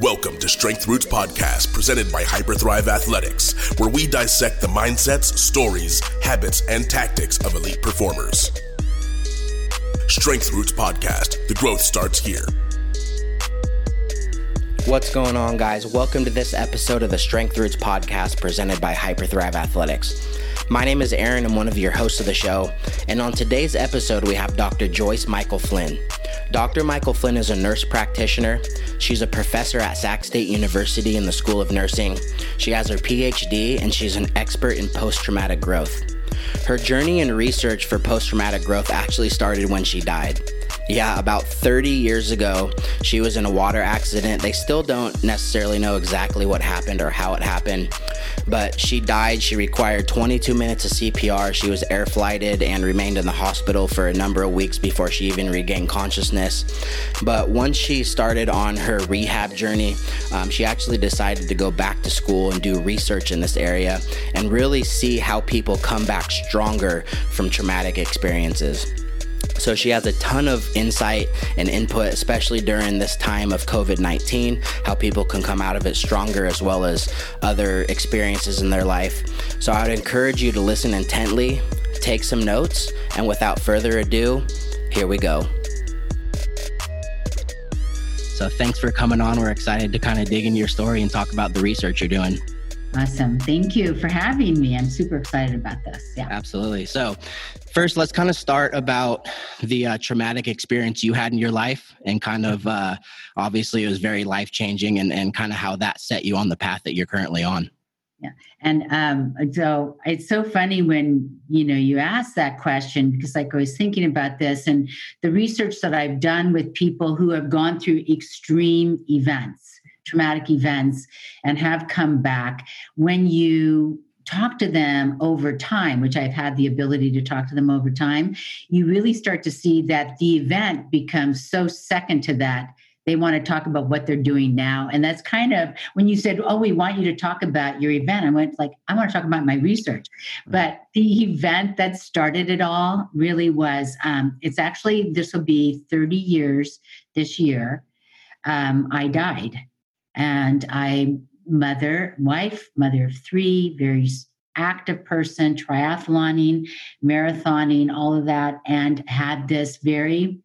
Welcome to Strength Roots Podcast, presented by Hyperthrive Athletics, where we dissect the mindsets, stories, habits, and tactics of elite performers. Strength Roots Podcast, the growth starts here. What's going on, guys? Welcome to this episode of the Strength Roots Podcast, presented by Hyperthrive Athletics. My name is Aaron. I'm one of your hosts of the show. And on today's episode, we have Dr. Joyce Mikal-Flynn. Dr. Mikal-Flynn is a nurse practitioner. She's a professor at Sac State University in the School of Nursing. She has her PhD and she's an expert in post traumatic growth. Her journey in research for post traumatic growth actually started when she died. Yeah, about 30 years ago, she was in a water accident. They still don't necessarily know exactly what happened or how it happened, but she died. She required 22 minutes of CPR. She was air flighted and remained in the hospital for a number of weeks before she even regained consciousness. But once she started on her rehab journey, um, she actually decided to go back to school and do research in this area and really see how people come back stronger from traumatic experiences. So she has a ton of insight and input, especially during this time of COVID 19, how people can come out of it stronger as well as other experiences in their life. So I would encourage you to listen intently, take some notes, and without further ado, here we go. So thanks for coming on. We're excited to kind of dig into your story and talk about the research you're doing. Awesome. Thank you for having me. I'm super excited about this. Yeah. Absolutely. So, first, let's kind of start about the uh, traumatic experience you had in your life and kind of uh, obviously it was very life changing and, and kind of how that set you on the path that you're currently on. Yeah. And um, so it's so funny when, you know, you ask that question because like I was thinking about this and the research that I've done with people who have gone through extreme events traumatic events and have come back when you talk to them over time, which I've had the ability to talk to them over time, you really start to see that the event becomes so second to that. They want to talk about what they're doing now. And that's kind of when you said, Oh, we want you to talk about your event. I went like, I want to talk about my research. But the event that started it all really was um, it's actually this will be 30 years this year. Um, I died and I mother, wife, mother of three, very active person, triathloning, marathoning, all of that, and had this very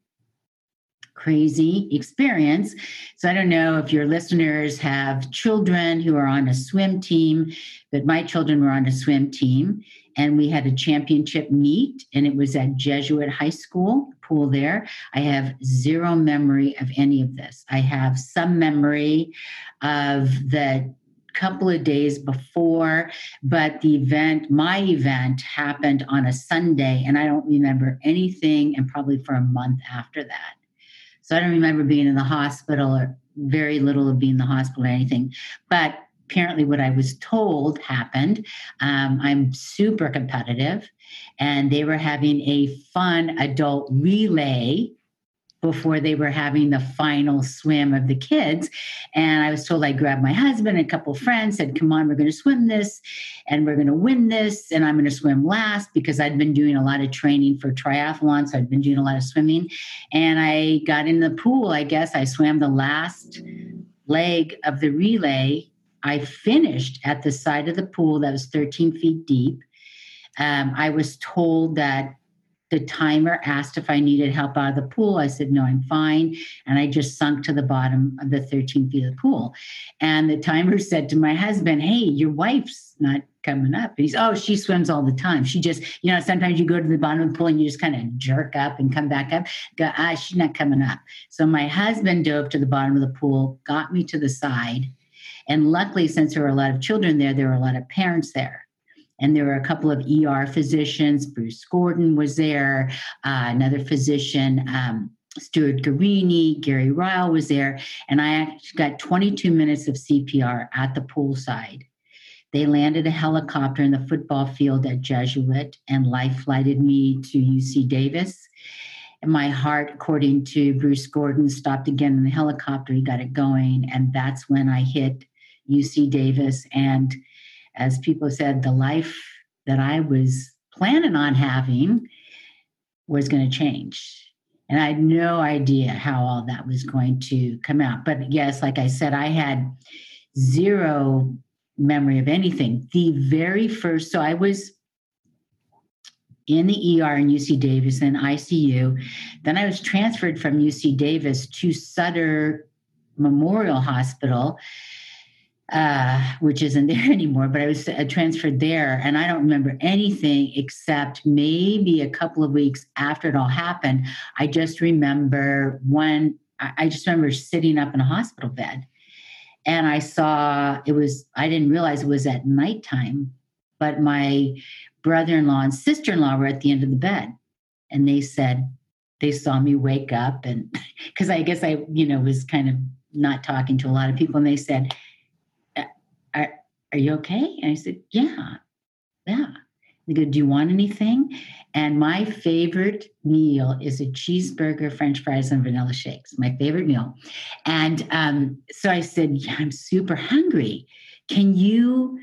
crazy experience. So I don't know if your listeners have children who are on a swim team, but my children were on a swim team and we had a championship meet and it was at Jesuit High School pool there. I have zero memory of any of this. I have some memory of the couple of days before, but the event, my event happened on a Sunday, and I don't remember anything, and probably for a month after that. So I don't remember being in the hospital or very little of being in the hospital or anything. But apparently, what I was told happened. Um, I'm super competitive, and they were having a fun adult relay before they were having the final swim of the kids. And I was told I grabbed my husband and a couple friends, said, Come on, we're going to swim this and we're going to win this. And I'm going to swim last because I'd been doing a lot of training for triathlon. So I'd been doing a lot of swimming. And I got in the pool, I guess. I swam the last leg of the relay. I finished at the side of the pool that was 13 feet deep. Um, I was told that the timer asked if I needed help out of the pool. I said, no, I'm fine. And I just sunk to the bottom of the 13 feet of the pool. And the timer said to my husband, hey, your wife's not coming up. He's, oh, she swims all the time. She just, you know, sometimes you go to the bottom of the pool and you just kind of jerk up and come back up. Go, ah, she's not coming up. So my husband dove to the bottom of the pool, got me to the side. And luckily, since there were a lot of children there, there were a lot of parents there and there were a couple of ER physicians. Bruce Gordon was there, uh, another physician. Um, Stuart Garini, Gary Ryle was there, and I got 22 minutes of CPR at the poolside. They landed a helicopter in the football field at Jesuit and life flighted me to UC Davis. And my heart, according to Bruce Gordon, stopped again in the helicopter. He got it going, and that's when I hit UC Davis and as people said, the life that I was planning on having was going to change. And I had no idea how all that was going to come out. But yes, like I said, I had zero memory of anything. The very first, so I was in the ER in UC Davis in ICU. Then I was transferred from UC Davis to Sutter Memorial Hospital uh, which isn't there anymore, but I was uh, transferred there. And I don't remember anything except maybe a couple of weeks after it all happened. I just remember one, I just remember sitting up in a hospital bed. And I saw it was, I didn't realize it was at nighttime, but my brother in law and sister in law were at the end of the bed. And they said, they saw me wake up. And because I guess I, you know, was kind of not talking to a lot of people. And they said, are, you okay? And I said, yeah, yeah. They go, do you want anything? And my favorite meal is a cheeseburger, French fries, and vanilla shakes. My favorite meal. And um, so I said, yeah, I'm super hungry. Can you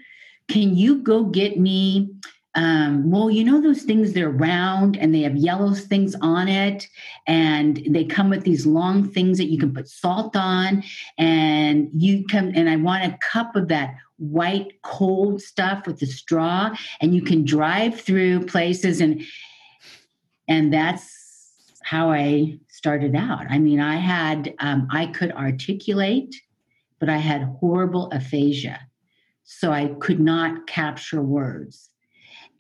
can you go get me um, well, you know those things they're round and they have yellow things on it, and they come with these long things that you can put salt on, and you come and I want a cup of that white cold stuff with the straw, and you can drive through places and and that's how I started out. I mean, I had um, I could articulate, but I had horrible aphasia, so I could not capture words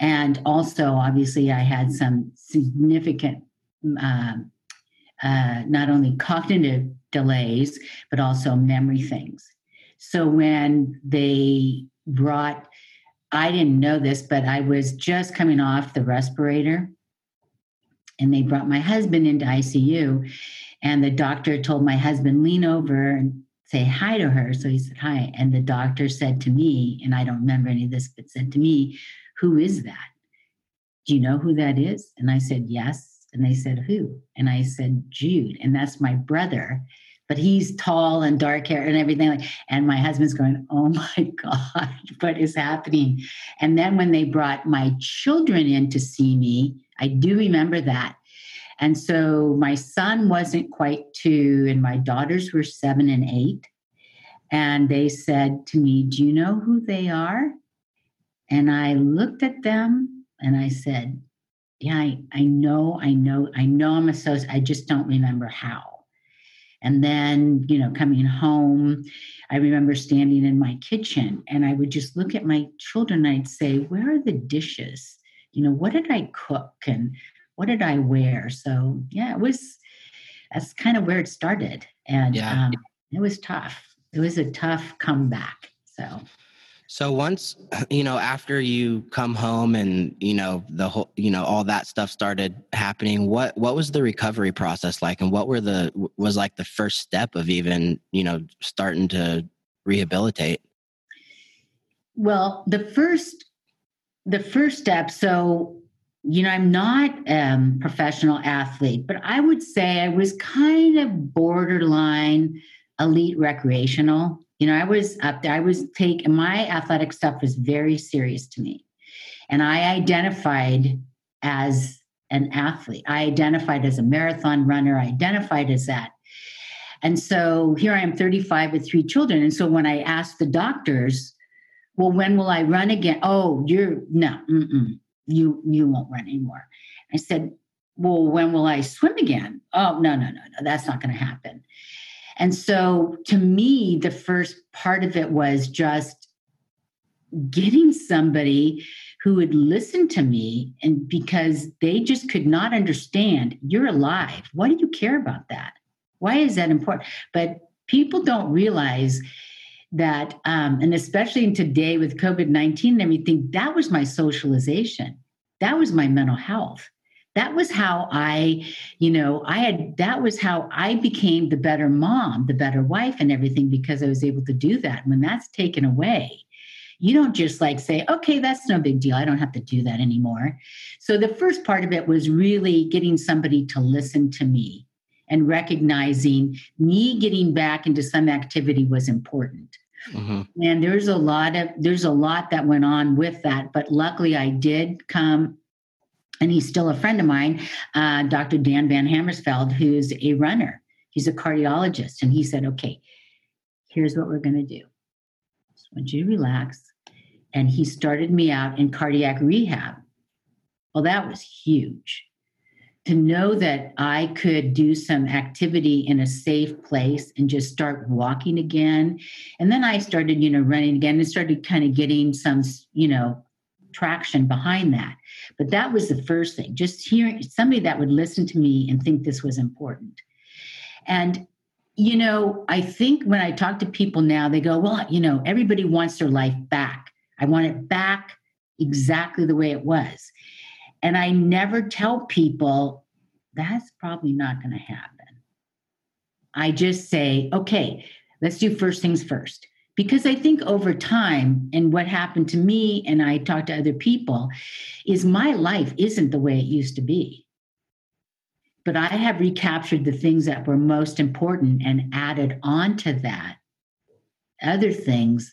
and also, obviously, I had some significant, uh, uh, not only cognitive delays, but also memory things. So when they brought, I didn't know this, but I was just coming off the respirator. And they brought my husband into ICU. And the doctor told my husband, lean over and say hi to her. So he said, hi. And the doctor said to me, and I don't remember any of this, but said to me, who is that? Do you know who that is? And I said, Yes. And they said, Who? And I said, Jude. And that's my brother. But he's tall and dark hair and everything. And my husband's going, Oh my God, what is happening? And then when they brought my children in to see me, I do remember that. And so my son wasn't quite two, and my daughters were seven and eight. And they said to me, Do you know who they are? And I looked at them and I said, Yeah, I, I know, I know, I know I'm a soci. I just don't remember how. And then, you know, coming home, I remember standing in my kitchen and I would just look at my children and I'd say, Where are the dishes? You know, what did I cook and what did I wear? So, yeah, it was, that's kind of where it started. And yeah. um, it was tough. It was a tough comeback. So, so once you know after you come home and you know the whole you know all that stuff started happening what what was the recovery process like and what were the was like the first step of even you know starting to rehabilitate? Well, the first the first step so you know i'm not a um, professional athlete but i would say i was kind of borderline elite recreational you know, I was up there, I was taking my athletic stuff was very serious to me. And I identified as an athlete. I identified as a marathon runner. I identified as that. And so here I am 35 with three children. And so when I asked the doctors, well, when will I run again? Oh, you're no, you you won't run anymore. I said, well, when will I swim again? Oh, no, no, no, no, that's not going to happen. And so to me, the first part of it was just getting somebody who would listen to me and because they just could not understand you're alive. Why do you care about that? Why is that important? But people don't realize that um, and especially in today with covid-19 and everything that was my socialization. That was my mental health that was how I, you know, I had, that was how I became the better mom, the better wife, and everything because I was able to do that. When that's taken away, you don't just like say, okay, that's no big deal. I don't have to do that anymore. So the first part of it was really getting somebody to listen to me and recognizing me getting back into some activity was important. Mm-hmm. And there's a lot of there's a lot that went on with that, but luckily I did come and he's still a friend of mine, uh, Dr. Dan Van Hammersfeld, who's a runner. He's a cardiologist. And he said, okay, here's what we're going to do. I just want you to relax. And he started me out in cardiac rehab. Well, that was huge. To know that I could do some activity in a safe place and just start walking again. And then I started, you know, running again and started kind of getting some, you know, traction behind that. But that was the first thing, just hearing somebody that would listen to me and think this was important. And, you know, I think when I talk to people now, they go, well, you know, everybody wants their life back. I want it back exactly the way it was. And I never tell people that's probably not going to happen. I just say, okay, let's do first things first because I think over time, and what happened to me, and I talk to other people, is my life isn't the way it used to be. But I have recaptured the things that were most important and added on to that other things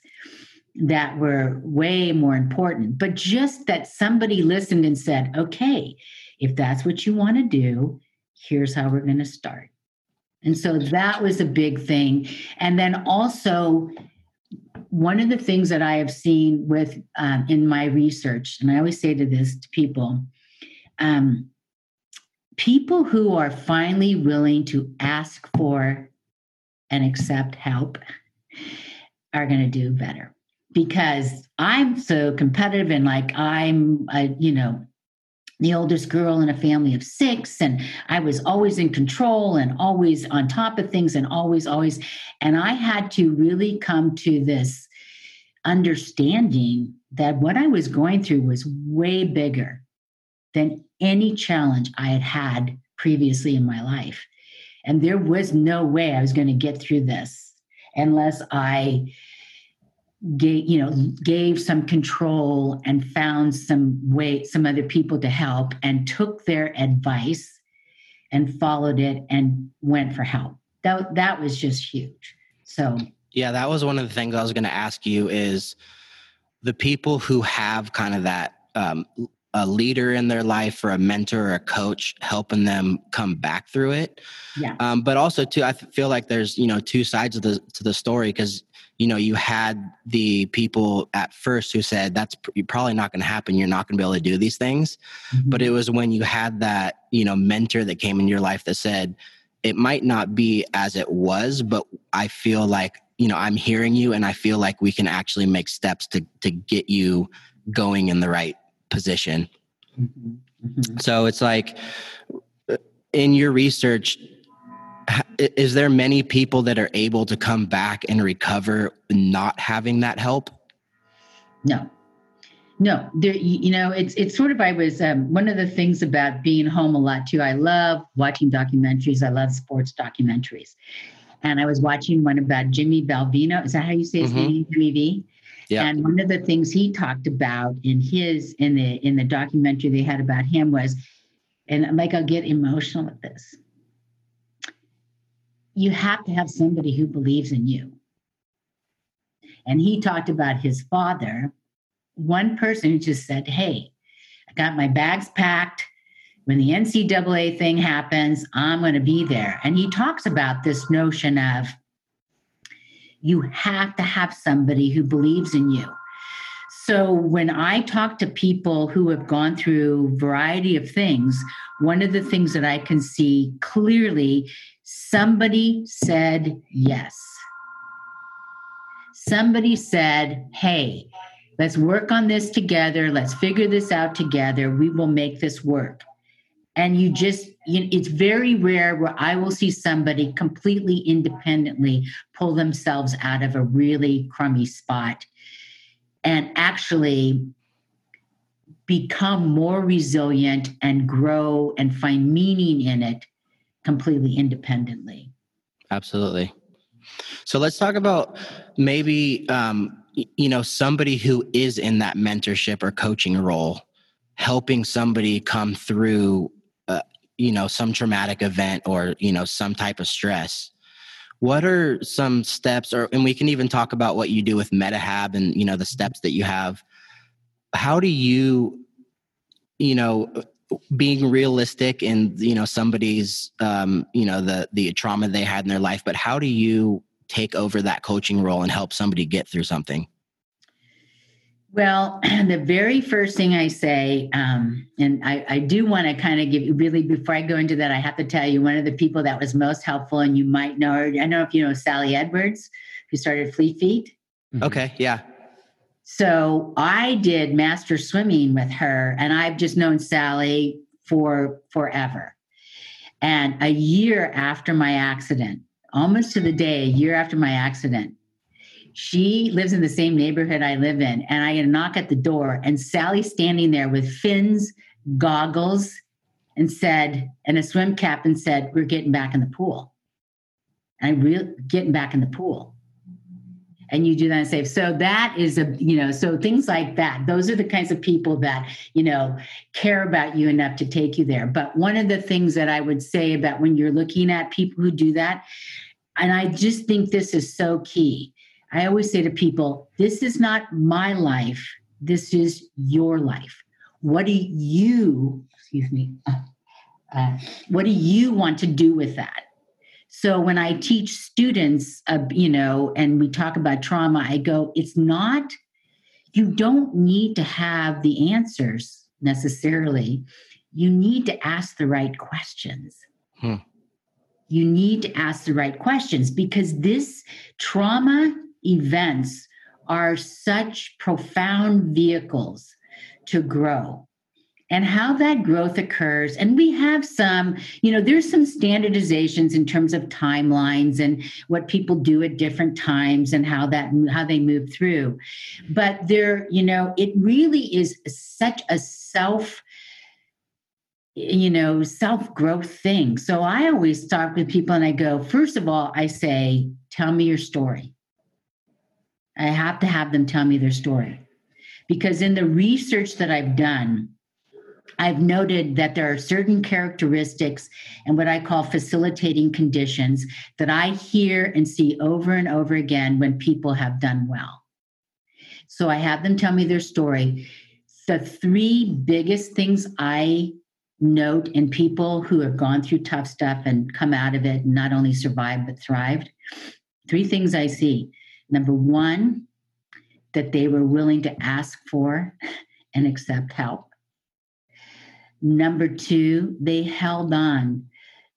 that were way more important. But just that somebody listened and said, okay, if that's what you want to do, here's how we're going to start. And so that was a big thing. And then also, one of the things that I have seen with um, in my research, and I always say to this to people, um, people who are finally willing to ask for and accept help are going to do better. Because I'm so competitive and like I'm, a, you know, the oldest girl in a family of six and i was always in control and always on top of things and always always and i had to really come to this understanding that what i was going through was way bigger than any challenge i had had previously in my life. And there was no way i was going to get through this unless i gave you know gave some control and found some way some other people to help and took their advice and followed it and went for help. That that was just huge. So. Yeah that was one of the things i was going to ask you is the people who have kind of that um, a leader in their life or a mentor or a coach helping them come back through it. Yeah. Um, but also too i feel like there's you know two sides of the to the story because you know you had the people at first who said that's pr- probably not going to happen you're not going to be able to do these things mm-hmm. but it was when you had that you know mentor that came in your life that said it might not be as it was but i feel like you know i'm hearing you and i feel like we can actually make steps to to get you going in the right position mm-hmm. Mm-hmm. so it's like uh, in your research is there many people that are able to come back and recover not having that help? No. No there you know it's it's sort of i was um, one of the things about being home a lot too i love watching documentaries i love sports documentaries. And i was watching one about jimmy Valvano is that how you say his mm-hmm. name jimmy v? Yeah. and one of the things he talked about in his in the in the documentary they had about him was and like i'll get emotional with this you have to have somebody who believes in you. And he talked about his father, one person who just said, Hey, I got my bags packed. When the NCAA thing happens, I'm going to be there. And he talks about this notion of you have to have somebody who believes in you. So when I talk to people who have gone through a variety of things, one of the things that I can see clearly Somebody said yes. Somebody said, hey, let's work on this together. Let's figure this out together. We will make this work. And you just, you, it's very rare where I will see somebody completely independently pull themselves out of a really crummy spot and actually become more resilient and grow and find meaning in it completely independently. Absolutely. So let's talk about maybe um, you know somebody who is in that mentorship or coaching role, helping somebody come through uh, you know some traumatic event or you know some type of stress. What are some steps, or and we can even talk about what you do with MetaHab and you know the steps that you have. How do you, you know, being realistic in you know somebody's um, you know the the trauma they had in their life, but how do you take over that coaching role and help somebody get through something? Well, the very first thing I say, um, and I, I do want to kind of give you really before I go into that, I have to tell you one of the people that was most helpful, and you might know her. I don't know if you know Sally Edwards, who started Fleet Feet. Mm-hmm. Okay, yeah. So I did master swimming with her, and I've just known Sally for forever. And a year after my accident, almost to the day, a year after my accident, she lives in the same neighborhood I live in. And I knock at the door, and Sally's standing there with fins, goggles, and said, and a swim cap, and said, We're getting back in the pool. And I real getting back in the pool. And you do that and say, so that is a, you know, so things like that. Those are the kinds of people that, you know, care about you enough to take you there. But one of the things that I would say about when you're looking at people who do that, and I just think this is so key I always say to people, this is not my life, this is your life. What do you, excuse me, uh, uh, what do you want to do with that? So when I teach students, uh, you know, and we talk about trauma, I go, it's not, you don't need to have the answers necessarily. You need to ask the right questions. Hmm. You need to ask the right questions because this trauma events are such profound vehicles to grow and how that growth occurs. And we have some you know there's some standardizations in terms of timelines and what people do at different times and how that how they move through. But there you know it really is such a self you know self growth thing. So i always talk with people and i go first of all i say tell me your story. I have to have them tell me their story. Because in the research that I've done, I've noted that there are certain characteristics and what I call facilitating conditions that I hear and see over and over again when people have done well. So I have them tell me their story. The three biggest things I note in people who have gone through tough stuff and come out of it, and not only survived, but thrived, three things I see. Number one, that they were willing to ask for and accept help. Number two, they held on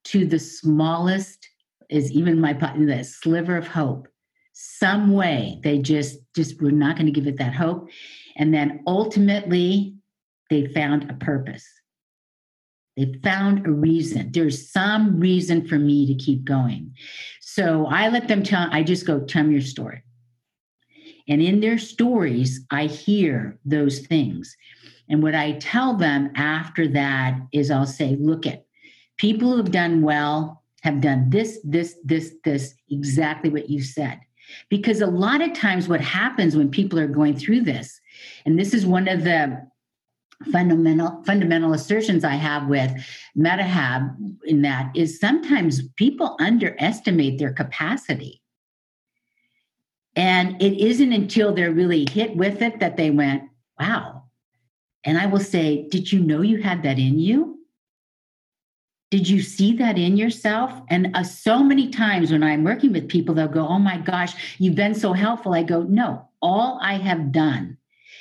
to the smallest, is even my the sliver of hope. Some way they just just were not going to give it that hope, and then ultimately they found a purpose. They found a reason. There's some reason for me to keep going. So I let them tell, I just go, tell me your story. And in their stories, I hear those things. And what I tell them after that is I'll say, look at people who have done well have done this, this, this, this, exactly what you said. Because a lot of times, what happens when people are going through this, and this is one of the fundamental fundamental assertions I have with MetaHab in that is sometimes people underestimate their capacity. And it isn't until they're really hit with it that they went, wow. And I will say, did you know you had that in you? Did you see that in yourself? And uh, so many times when I'm working with people, they'll go, oh my gosh, you've been so helpful. I go, no, all I have done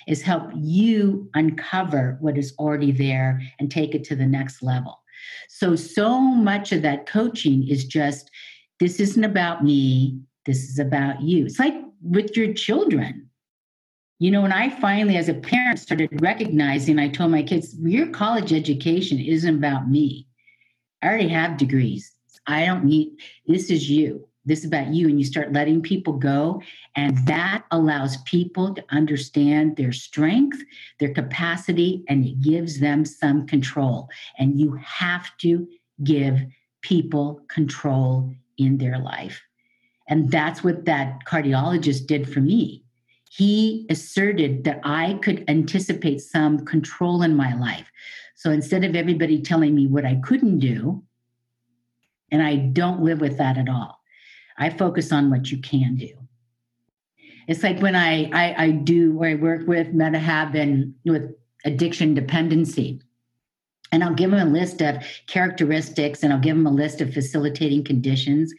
is help you uncover what is already there and take it to the next level. So, so much of that coaching is just this isn't about me, this is about you. It's like with your children. You know, when I finally, as a parent, started recognizing, I told my kids, your college education isn't about me. I already have degrees. I don't need, this is you. This is about you. And you start letting people go. And that allows people to understand their strength their capacity and it gives them some control. And you have to give people control in their life. And that's what that cardiologist did for me he asserted that i could anticipate some control in my life so instead of everybody telling me what i couldn't do and i don't live with that at all I focus on what you can do. It's like when I I, I do where I work with MetaHab and with addiction dependency. and I'll give them a list of characteristics and I'll give them a list of facilitating conditions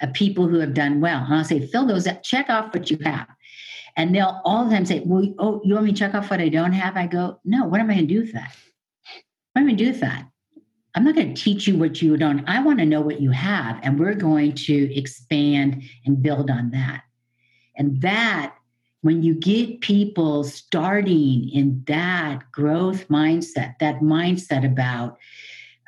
of people who have done well. And I'll say, fill those up, check off what you have. And they'll all the time say, Well, oh, you want me to check off what I don't have? I go, No, what am I going to do with that? What am I going to do with that? I'm not going to teach you what you don't. I want to know what you have, and we're going to expand and build on that. And that, when you get people starting in that growth mindset, that mindset about,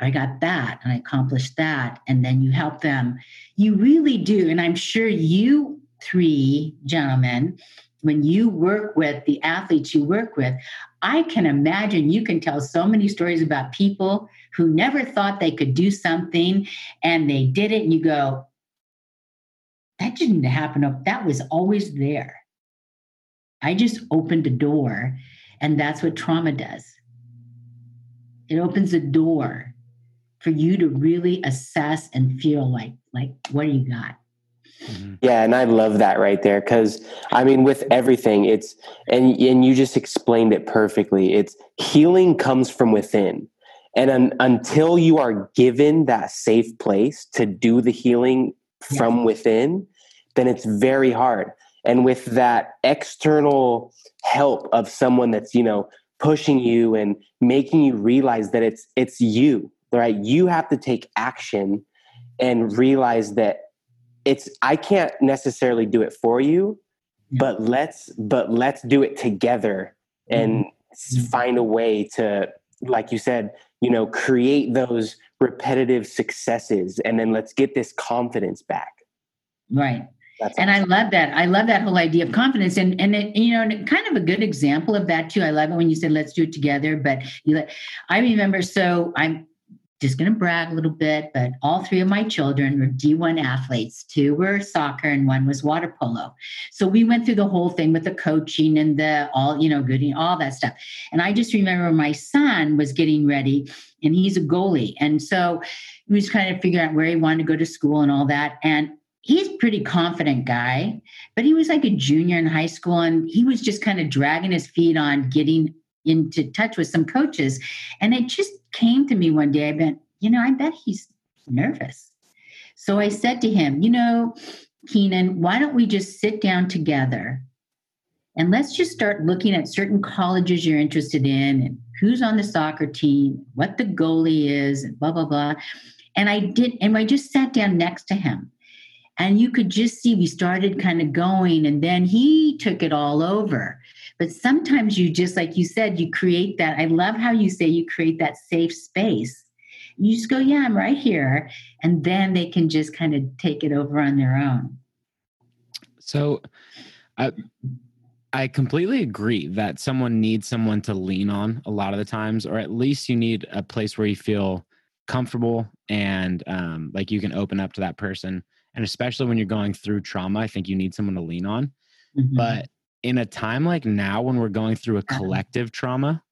I got that and I accomplished that, and then you help them, you really do. And I'm sure you three gentlemen when you work with the athletes you work with, I can imagine you can tell so many stories about people who never thought they could do something and they did it, and you go, that didn't happen. That was always there. I just opened a door, and that's what trauma does. It opens a door for you to really assess and feel like, like, what do you got? Mm-hmm. Yeah, and I love that right there because I mean, with everything, it's and and you just explained it perfectly. It's healing comes from within, and un, until you are given that safe place to do the healing from within, then it's very hard. And with that external help of someone that's you know pushing you and making you realize that it's it's you, right? You have to take action and realize that it's i can't necessarily do it for you but let's but let's do it together and mm-hmm. find a way to like you said you know create those repetitive successes and then let's get this confidence back right that's and awesome. I love that. I love that whole idea of confidence, and and it, you know, kind of a good example of that too. I love it when you said, "Let's do it together." But you, I remember. So I'm just going to brag a little bit, but all three of my children were D1 athletes. Two were soccer and one was water polo. So we went through the whole thing with the coaching and the all, you know, gooding, all that stuff. And I just remember my son was getting ready and he's a goalie. And so he was kind of figuring out where he wanted to go to school and all that. And he's pretty confident guy, but he was like a junior in high school and he was just kind of dragging his feet on getting into touch with some coaches. And it just came to me one day. I bet, you know, I bet he's nervous. So I said to him, you know, Keenan, why don't we just sit down together and let's just start looking at certain colleges you're interested in and who's on the soccer team, what the goalie is, and blah, blah, blah. And I did, and I just sat down next to him. And you could just see we started kind of going, and then he took it all over. But sometimes you just, like you said, you create that. I love how you say you create that safe space. You just go, yeah, I'm right here. And then they can just kind of take it over on their own. So I, I completely agree that someone needs someone to lean on a lot of the times, or at least you need a place where you feel comfortable and um, like you can open up to that person. And especially when you're going through trauma, I think you need someone to lean on. Mm-hmm. But in a time like now when we're going through a uh-huh. collective trauma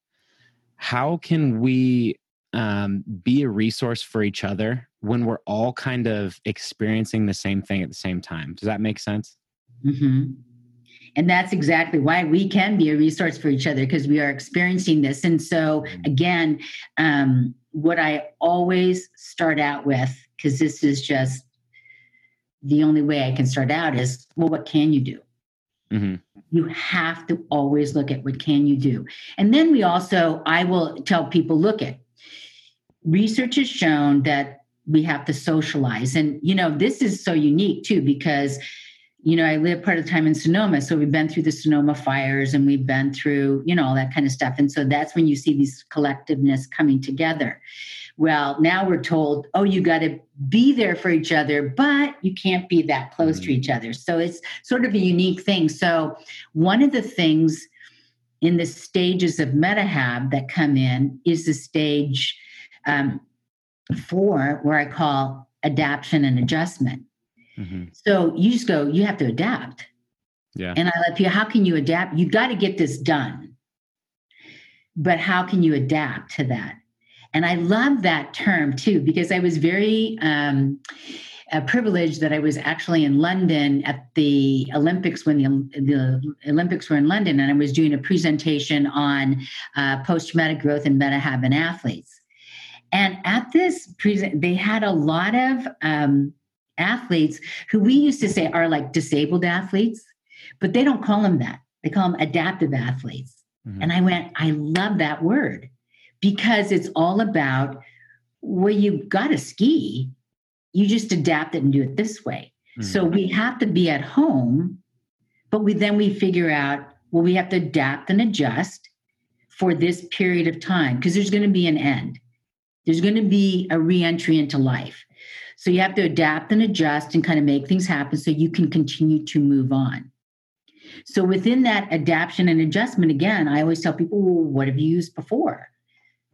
how can we um, be a resource for each other when we're all kind of experiencing the same thing at the same time does that make sense mm-hmm. and that's exactly why we can be a resource for each other because we are experiencing this and so mm-hmm. again um, what i always start out with because this is just the only way i can start out is well what can you do Mm-hmm. You have to always look at what can you do. And then we also, I will tell people, look at research has shown that we have to socialize. And, you know, this is so unique too, because, you know, I live part of the time in Sonoma. So we've been through the Sonoma fires and we've been through, you know, all that kind of stuff. And so that's when you see these collectiveness coming together. Well, now we're told, oh, you got to be there for each other, but you can't be that close mm-hmm. to each other. So it's sort of a unique thing. So, one of the things in the stages of MetaHab that come in is the stage um, four, where I call adaptation and adjustment. Mm-hmm. So you just go, you have to adapt. Yeah. And I let people, how can you adapt? You've got to get this done. But how can you adapt to that? And I love that term too, because I was very um, uh, privileged that I was actually in London at the Olympics when the, the Olympics were in London, and I was doing a presentation on uh, post traumatic growth and meta in athletes. And at this present, they had a lot of um, athletes who we used to say are like disabled athletes, but they don't call them that. They call them adaptive athletes. Mm-hmm. And I went, I love that word because it's all about well, you've got to ski, you just adapt it and do it this way. Mm-hmm. So we have to be at home, but we then we figure out well, we have to adapt and adjust for this period of time because there's going to be an end. There's going to be a reentry into life. So you have to adapt and adjust and kind of make things happen so you can continue to move on. So within that adaptation and adjustment, again, I always tell people, well, what have you used before?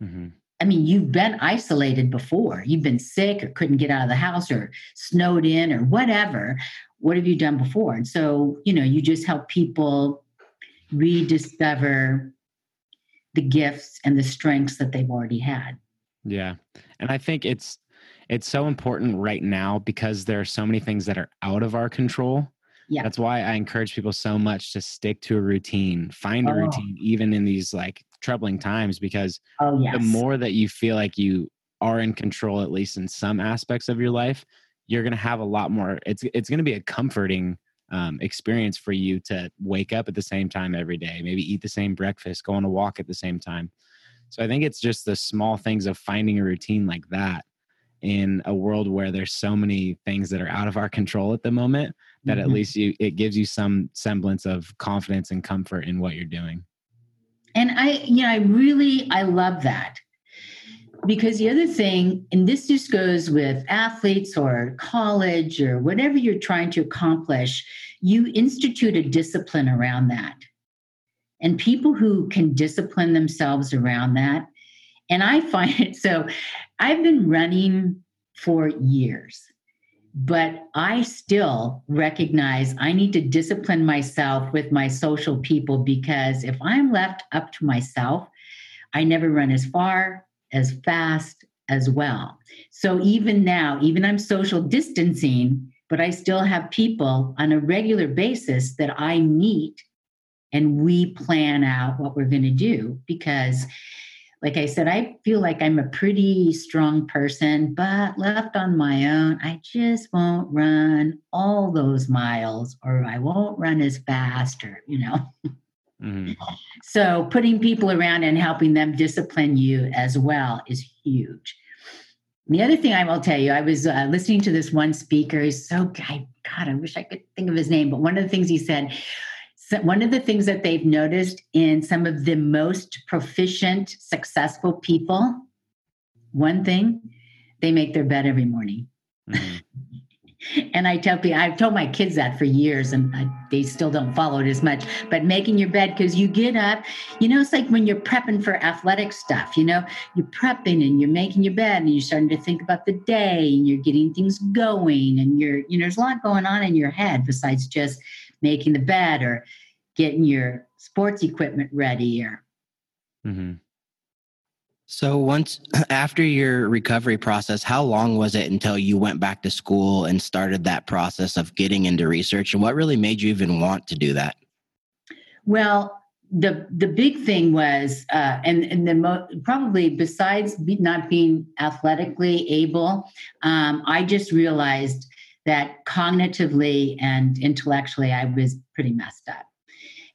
Mm-hmm. I mean, you've been isolated before. You've been sick or couldn't get out of the house or snowed in or whatever. What have you done before? And so, you know, you just help people rediscover the gifts and the strengths that they've already had. Yeah. And I think it's it's so important right now because there are so many things that are out of our control. Yeah. That's why I encourage people so much to stick to a routine, find a oh. routine even in these like troubling times because oh, yes. the more that you feel like you are in control at least in some aspects of your life, you're going to have a lot more it's it's going to be a comforting um, experience for you to wake up at the same time every day, maybe eat the same breakfast, go on a walk at the same time. So I think it's just the small things of finding a routine like that in a world where there's so many things that are out of our control at the moment that mm-hmm. at least you it gives you some semblance of confidence and comfort in what you're doing. And I you know I really I love that because the other thing, and this just goes with athletes or college or whatever you're trying to accomplish, you institute a discipline around that. And people who can discipline themselves around that, and I find it so, I've been running for years, but I still recognize I need to discipline myself with my social people because if I'm left up to myself, I never run as far, as fast as well. So even now, even I'm social distancing, but I still have people on a regular basis that I meet and we plan out what we're going to do because like I said, I feel like I'm a pretty strong person, but left on my own, I just won't run all those miles or I won't run as fast or, you know. Mm-hmm. So putting people around and helping them discipline you as well is huge. The other thing I will tell you, I was uh, listening to this one speaker. He's so God, God, I wish I could think of his name, but one of the things he said, so one of the things that they've noticed in some of the most proficient, successful people, one thing, they make their bed every morning. Mm-hmm and I tell people, I've told my kids that for years, and I, they still don't follow it as much. But making your bed because you get up, you know, it's like when you're prepping for athletic stuff. You know, you're prepping and you're making your bed, and you're starting to think about the day, and you're getting things going, and you're, you know, there's a lot going on in your head besides just making the bed or getting your sports equipment ready or. Mm-hmm. So once after your recovery process, how long was it until you went back to school and started that process of getting into research and what really made you even want to do that? Well, the the big thing was uh, and and the mo- probably besides be, not being athletically able, um, I just realized that cognitively and intellectually I was pretty messed up,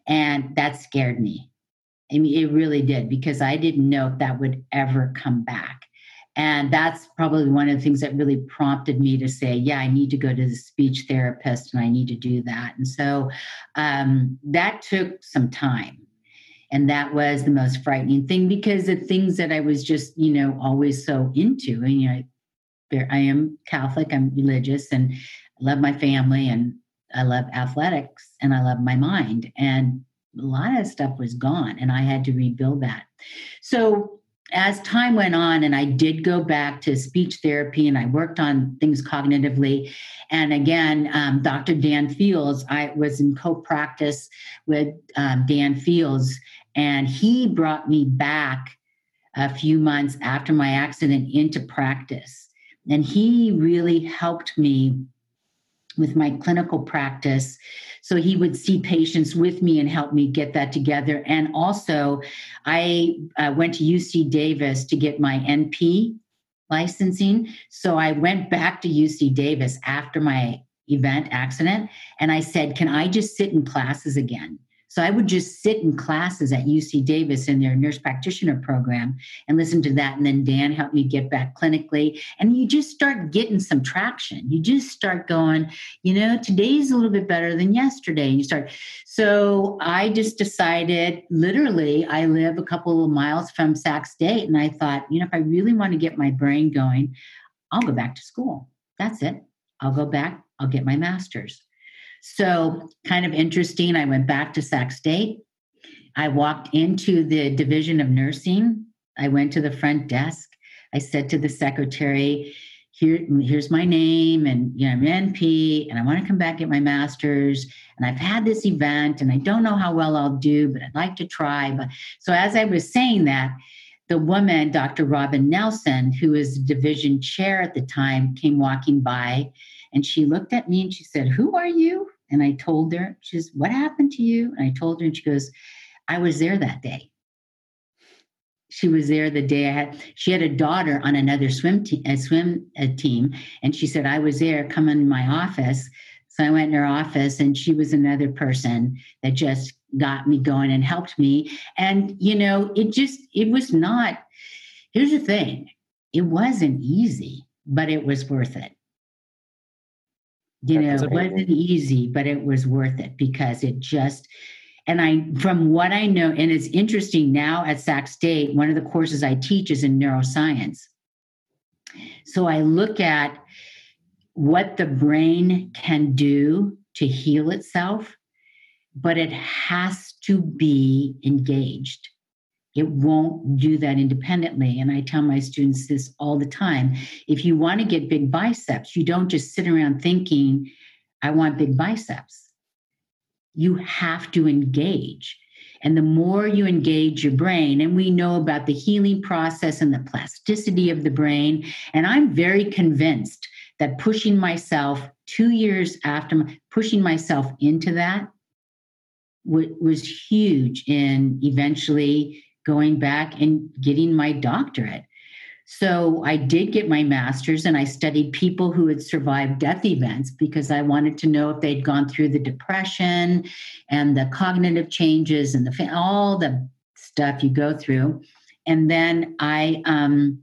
and that scared me I mean, it really did because I didn't know if that would ever come back. And that's probably one of the things that really prompted me to say, yeah, I need to go to the speech therapist and I need to do that. And so um, that took some time. And that was the most frightening thing because the things that I was just, you know, always so into. And, you know, I am Catholic, I'm religious, and I love my family and I love athletics and I love my mind. And a lot of stuff was gone and I had to rebuild that. So as time went on and I did go back to speech therapy and I worked on things cognitively. And again, um, Dr. Dan Fields, I was in co-practice with um, Dan Fields and he brought me back a few months after my accident into practice. And he really helped me with my clinical practice so he would see patients with me and help me get that together. And also, I uh, went to UC Davis to get my NP licensing. So I went back to UC Davis after my event accident and I said, Can I just sit in classes again? So I would just sit in classes at UC Davis in their nurse practitioner program and listen to that. And then Dan helped me get back clinically. And you just start getting some traction. You just start going, you know, today's a little bit better than yesterday. And you start. So I just decided, literally, I live a couple of miles from Sac State. And I thought, you know, if I really want to get my brain going, I'll go back to school. That's it. I'll go back, I'll get my master's. So, kind of interesting. I went back to Sac State. I walked into the Division of Nursing. I went to the front desk. I said to the secretary, Here, here's my name, and you know, I'm an NP, and I want to come back get my master's. And I've had this event, and I don't know how well I'll do, but I'd like to try. But so as I was saying that, the woman, Dr. Robin Nelson, who was division chair at the time, came walking by and she looked at me and she said, Who are you? And I told her, She says, What happened to you? And I told her, and she goes, I was there that day. She was there the day I had. She had a daughter on another swim team, a swim a team, and she said I was there. Come in my office. So I went in her office, and she was another person that just got me going and helped me. And you know, it just it was not. Here's the thing: it wasn't easy, but it was worth it you know it wasn't easy but it was worth it because it just and i from what i know and it's interesting now at sac state one of the courses i teach is in neuroscience. So i look at what the brain can do to heal itself but it has to be engaged it won't do that independently. And I tell my students this all the time. If you want to get big biceps, you don't just sit around thinking, I want big biceps. You have to engage. And the more you engage your brain, and we know about the healing process and the plasticity of the brain, and I'm very convinced that pushing myself two years after pushing myself into that was huge in eventually going back and getting my doctorate. So I did get my master's and I studied people who had survived death events because I wanted to know if they'd gone through the depression and the cognitive changes and the all the stuff you go through. And then I um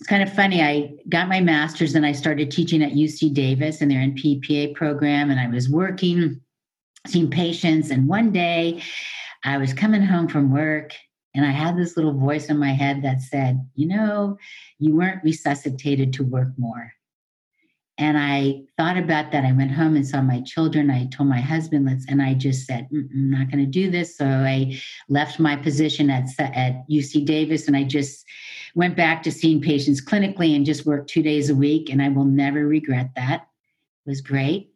it's kind of funny. I got my master's and I started teaching at UC Davis and they're in their NPPA program and I was working seeing patients and one day I was coming home from work and I had this little voice in my head that said, you know, you weren't resuscitated to work more. And I thought about that. I went home and saw my children. I told my husband, let's, and I just said, I'm not going to do this. So I left my position at, at UC Davis and I just went back to seeing patients clinically and just worked two days a week. And I will never regret that. It was great.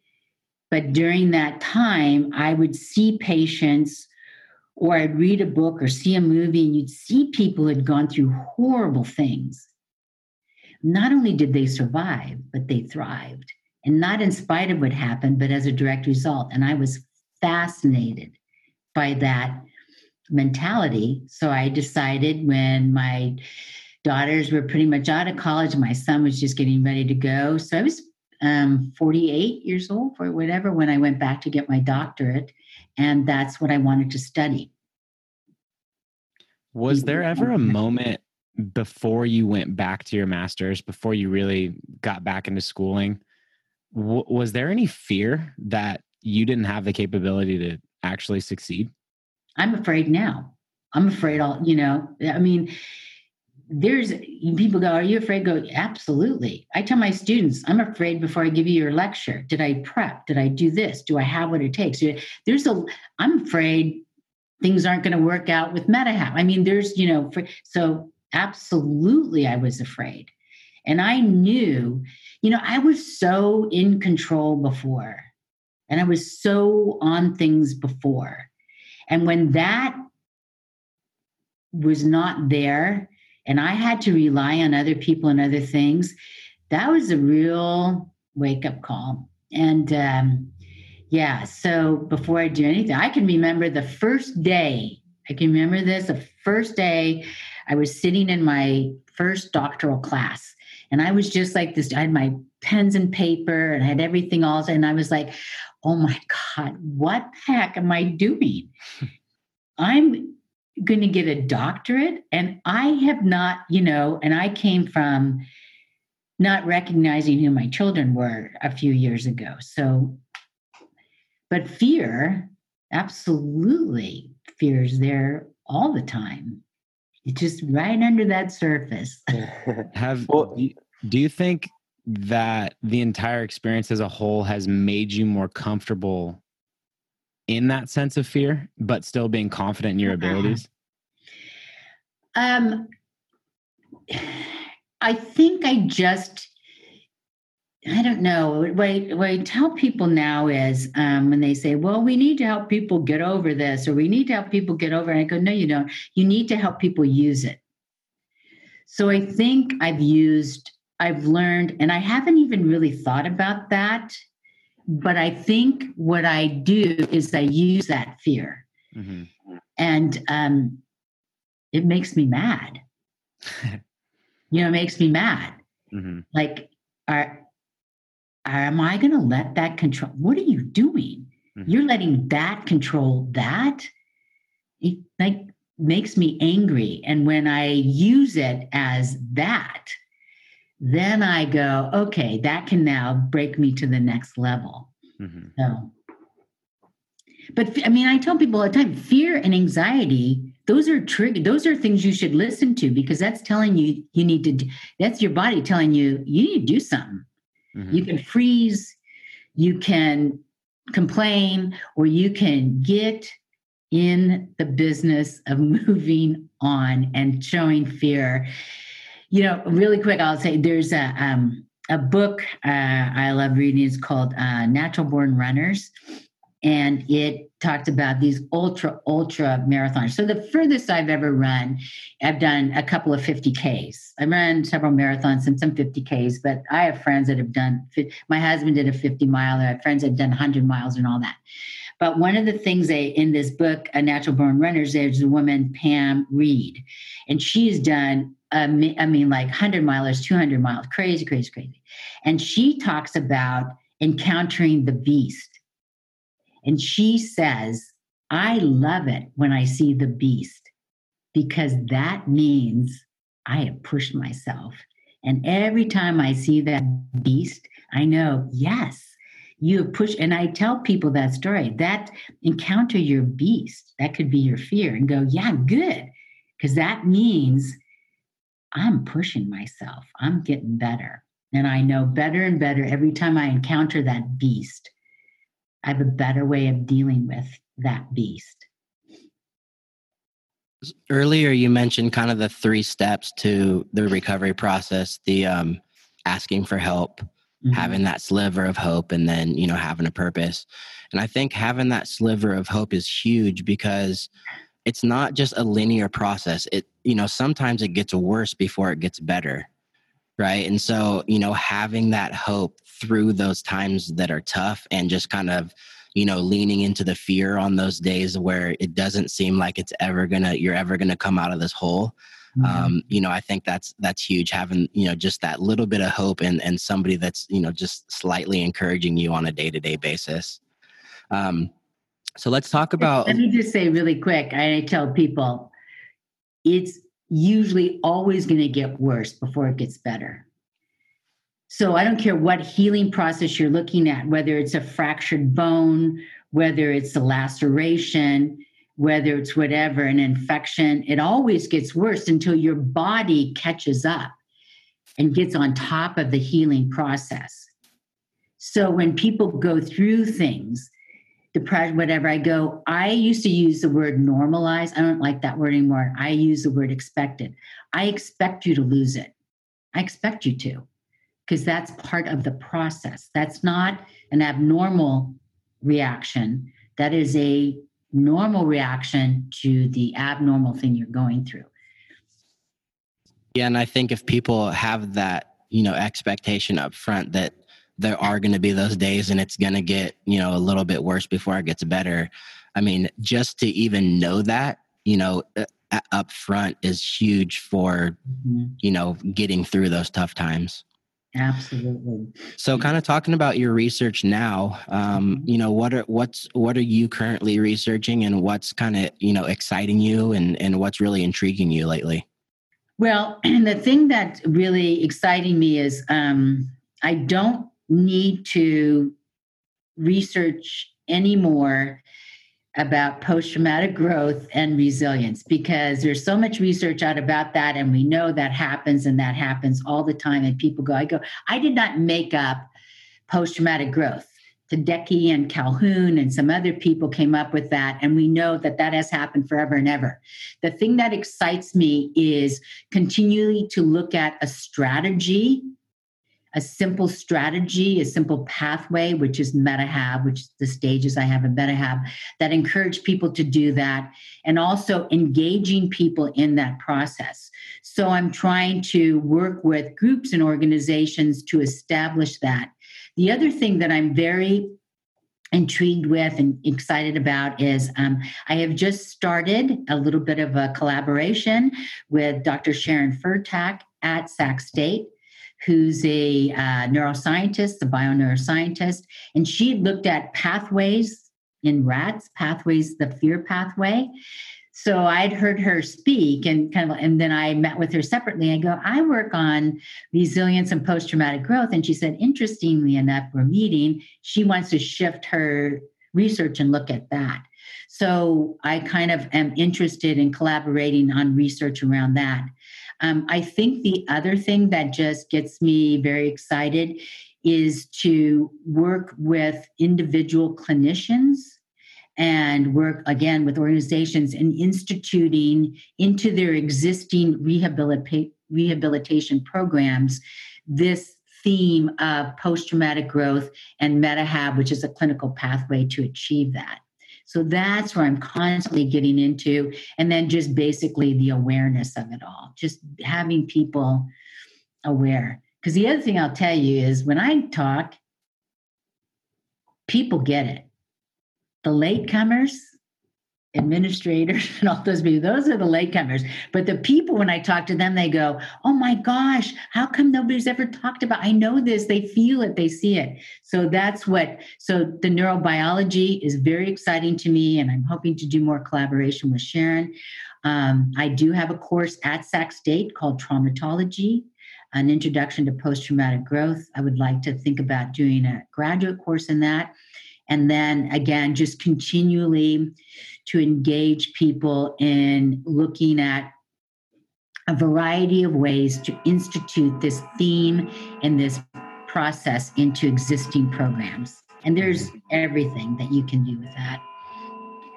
But during that time, I would see patients or I'd read a book or see a movie and you'd see people had gone through horrible things. Not only did they survive, but they thrived. And not in spite of what happened, but as a direct result. And I was fascinated by that mentality. So I decided when my daughters were pretty much out of college, my son was just getting ready to go. So I was um, 48 years old or whatever when I went back to get my doctorate and that's what I wanted to study. Was there mm-hmm. ever a moment before you went back to your master's, before you really got back into schooling? W- was there any fear that you didn't have the capability to actually succeed? I'm afraid now. I'm afraid I'll, you know, I mean, there's people go, Are you afraid? Go, absolutely. I tell my students, I'm afraid before I give you your lecture. Did I prep? Did I do this? Do I have what it takes? There's a, I'm afraid things aren't going to work out with MetaHab. I mean, there's, you know, for, so absolutely I was afraid. And I knew, you know, I was so in control before and I was so on things before. And when that was not there, and I had to rely on other people and other things, that was a real wake up call. And um, yeah, so before I do anything, I can remember the first day. I can remember this the first day I was sitting in my first doctoral class. And I was just like this. I had my pens and paper and I had everything all. And I was like, oh my God, what the heck am I doing? I'm going to get a doctorate. And I have not, you know, and I came from not recognizing who my children were a few years ago. So, but fear, absolutely, fear is there all the time. It's just right under that surface. Have well, do you think that the entire experience as a whole has made you more comfortable in that sense of fear, but still being confident in your abilities? Um, I think I just, I don't know. What I, what I tell people now is um, when they say, well, we need to help people get over this, or we need to help people get over it. I go, no, you don't. You need to help people use it. So I think I've used, I've learned, and I haven't even really thought about that. But I think what I do is I use that fear. Mm-hmm. And um, it makes me mad. you know, it makes me mad. Mm-hmm. Like, are, are, am I going to let that control? What are you doing? Mm-hmm. You're letting that control that. It like makes me angry. And when I use it as that, then I go, okay, that can now break me to the next level. Mm-hmm. So, but I mean, I tell people all the time fear and anxiety those are trigger those are things you should listen to because that's telling you you need to that's your body telling you you need to do something mm-hmm. you can freeze you can complain or you can get in the business of moving on and showing fear you know really quick i'll say there's a um, a book uh, i love reading. It's called uh, natural born runners. And it talked about these ultra ultra marathons so the furthest i've ever run i've done a couple of 50ks i've run several marathons and some 50ks but i have friends that have done my husband did a 50 mile i have friends that have done 100 miles and all that. But one of the things they in this book a natural born runners there's a woman pam reed and she's done i mean like 100 milers 200 miles crazy crazy crazy and she talks about encountering the beast and she says, I love it when I see the beast because that means I have pushed myself. And every time I see that beast, I know, yes, you have pushed. And I tell people that story that encounter your beast, that could be your fear, and go, yeah, good. Because that means I'm pushing myself, I'm getting better. And I know better and better every time I encounter that beast I have a better way of dealing with that beast. Earlier, you mentioned kind of the three steps to the recovery process the um, asking for help, mm-hmm. having that sliver of hope, and then, you know, having a purpose. And I think having that sliver of hope is huge because it's not just a linear process. It, you know, sometimes it gets worse before it gets better right and so you know having that hope through those times that are tough and just kind of you know leaning into the fear on those days where it doesn't seem like it's ever gonna you're ever gonna come out of this hole mm-hmm. um, you know i think that's that's huge having you know just that little bit of hope and and somebody that's you know just slightly encouraging you on a day-to-day basis um, so let's talk about let me just say really quick i tell people it's usually always going to get worse before it gets better. So I don't care what healing process you're looking at, whether it's a fractured bone, whether it's a laceration, whether it's whatever, an infection, it always gets worse until your body catches up and gets on top of the healing process. So when people go through things, depression, whatever, I go, I used to use the word normalize. I don't like that word anymore. I use the word expected. I expect you to lose it. I expect you to, because that's part of the process. That's not an abnormal reaction. That is a normal reaction to the abnormal thing you're going through. Yeah, and I think if people have that, you know, expectation up front that there are going to be those days and it's going to get you know a little bit worse before it gets better i mean just to even know that you know uh, up front is huge for mm-hmm. you know getting through those tough times absolutely so kind of talking about your research now um, mm-hmm. you know what are what's what are you currently researching and what's kind of you know exciting you and and what's really intriguing you lately well and the thing that really exciting me is um, i don't need to research anymore about post traumatic growth and resilience because there's so much research out about that and we know that happens and that happens all the time and people go i go i did not make up post traumatic growth Tedeschi and Calhoun and some other people came up with that, and we know that that has happened forever and ever. The thing that excites me is continually to look at a strategy a simple strategy, a simple pathway, which is MetaHab, which is the stages I have in MetaHab, that encourage people to do that, and also engaging people in that process. So I'm trying to work with groups and organizations to establish that. The other thing that I'm very intrigued with and excited about is um, I have just started a little bit of a collaboration with Dr. Sharon Furtak at Sac State who's a uh, neuroscientist, a bioneuroscientist, and she looked at pathways in rats, pathways, the fear pathway. So I'd heard her speak and kind of, and then I met with her separately. I go, I work on resilience and post traumatic growth. And she said, interestingly enough, we're meeting. She wants to shift her research and look at that. So I kind of am interested in collaborating on research around that. Um, I think the other thing that just gets me very excited is to work with individual clinicians and work again with organizations in instituting into their existing rehabilita- rehabilitation programs this theme of post traumatic growth and MetaHab, which is a clinical pathway to achieve that. So that's where I'm constantly getting into. And then just basically the awareness of it all, just having people aware. Because the other thing I'll tell you is when I talk, people get it. The latecomers, administrators and all those people those are the latecomers. But the people when i talk to them they go oh my gosh how come nobody's ever talked about i know this they feel it they see it. So that's what so the neurobiology is very exciting to me and i'm hoping to do more collaboration with sharon. Um, i do have a course at sac state called traumatology an introduction to post-traumatic growth. I would like to think about doing a graduate course in that and then again just continually to engage people in looking at a variety of ways to institute this theme and this process into existing programs. And there's everything that you can do with that.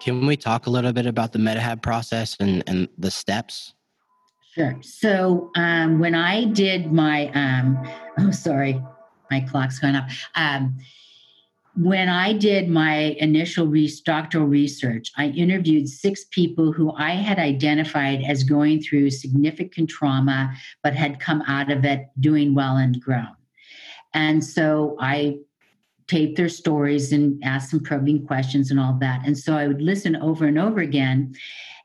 Can we talk a little bit about the metahab process and, and the steps? Sure. So um, when i did my um, oh sorry my clock's going up. Um, when I did my initial doctoral research, I interviewed six people who I had identified as going through significant trauma, but had come out of it doing well and grown. And so I taped their stories and asked some probing questions and all that. And so I would listen over and over again.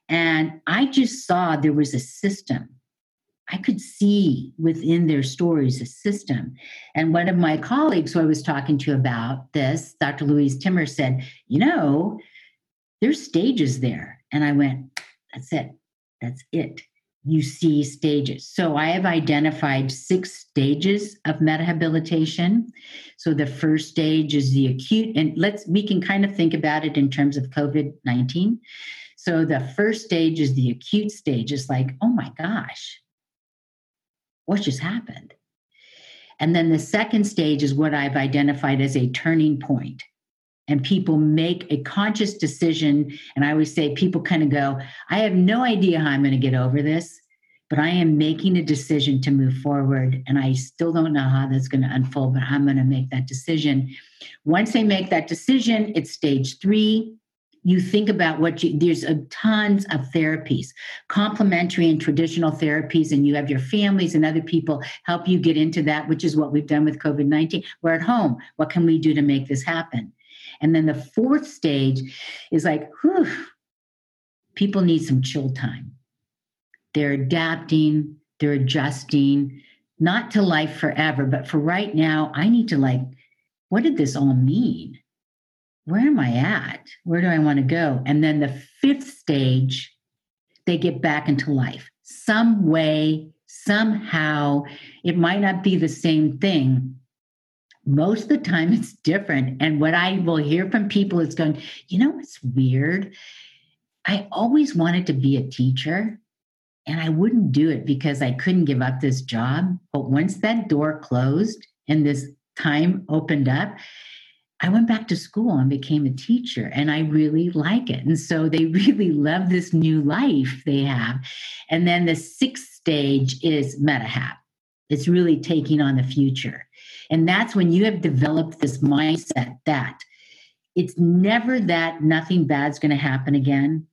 And I just saw there was a system I could see within their stories a system. And one of my colleagues who I was talking to about this, Dr. Louise Timmer, said, You know, there's stages there. And I went, That's it. That's it. You see stages. So I have identified six stages of metahabilitation. So the first stage is the acute, and let's we can kind of think about it in terms of COVID 19. So the first stage is the acute stage. It's like, oh my gosh, what just happened? And then the second stage is what I've identified as a turning point. And people make a conscious decision. And I always say, people kind of go, I have no idea how I'm going to get over this, but I am making a decision to move forward. And I still don't know how that's going to unfold, but I'm going to make that decision. Once they make that decision, it's stage three you think about what you there's a tons of therapies complementary and traditional therapies and you have your families and other people help you get into that which is what we've done with covid-19 we're at home. What can we do to make this happen? And then the fourth stage is like whew, people need some chill time. They're adapting, they're adjusting, not to life forever, but for right now, I need to like, what did this all mean? Where am I at? Where do I want to go? And then the fifth stage, they get back into life some way, somehow. It might not be the same thing. Most of the time, it's different. And what I will hear from people is going, you know, it's weird. I always wanted to be a teacher and I wouldn't do it because I couldn't give up this job. But once that door closed and this time opened up, I went back to school and became a teacher, and I really like it. And so they really love this new life they have. And then the sixth stage is MetaHab. It's really taking on the future. And that's when you have developed this mindset that it's never that nothing bad's going to happen again.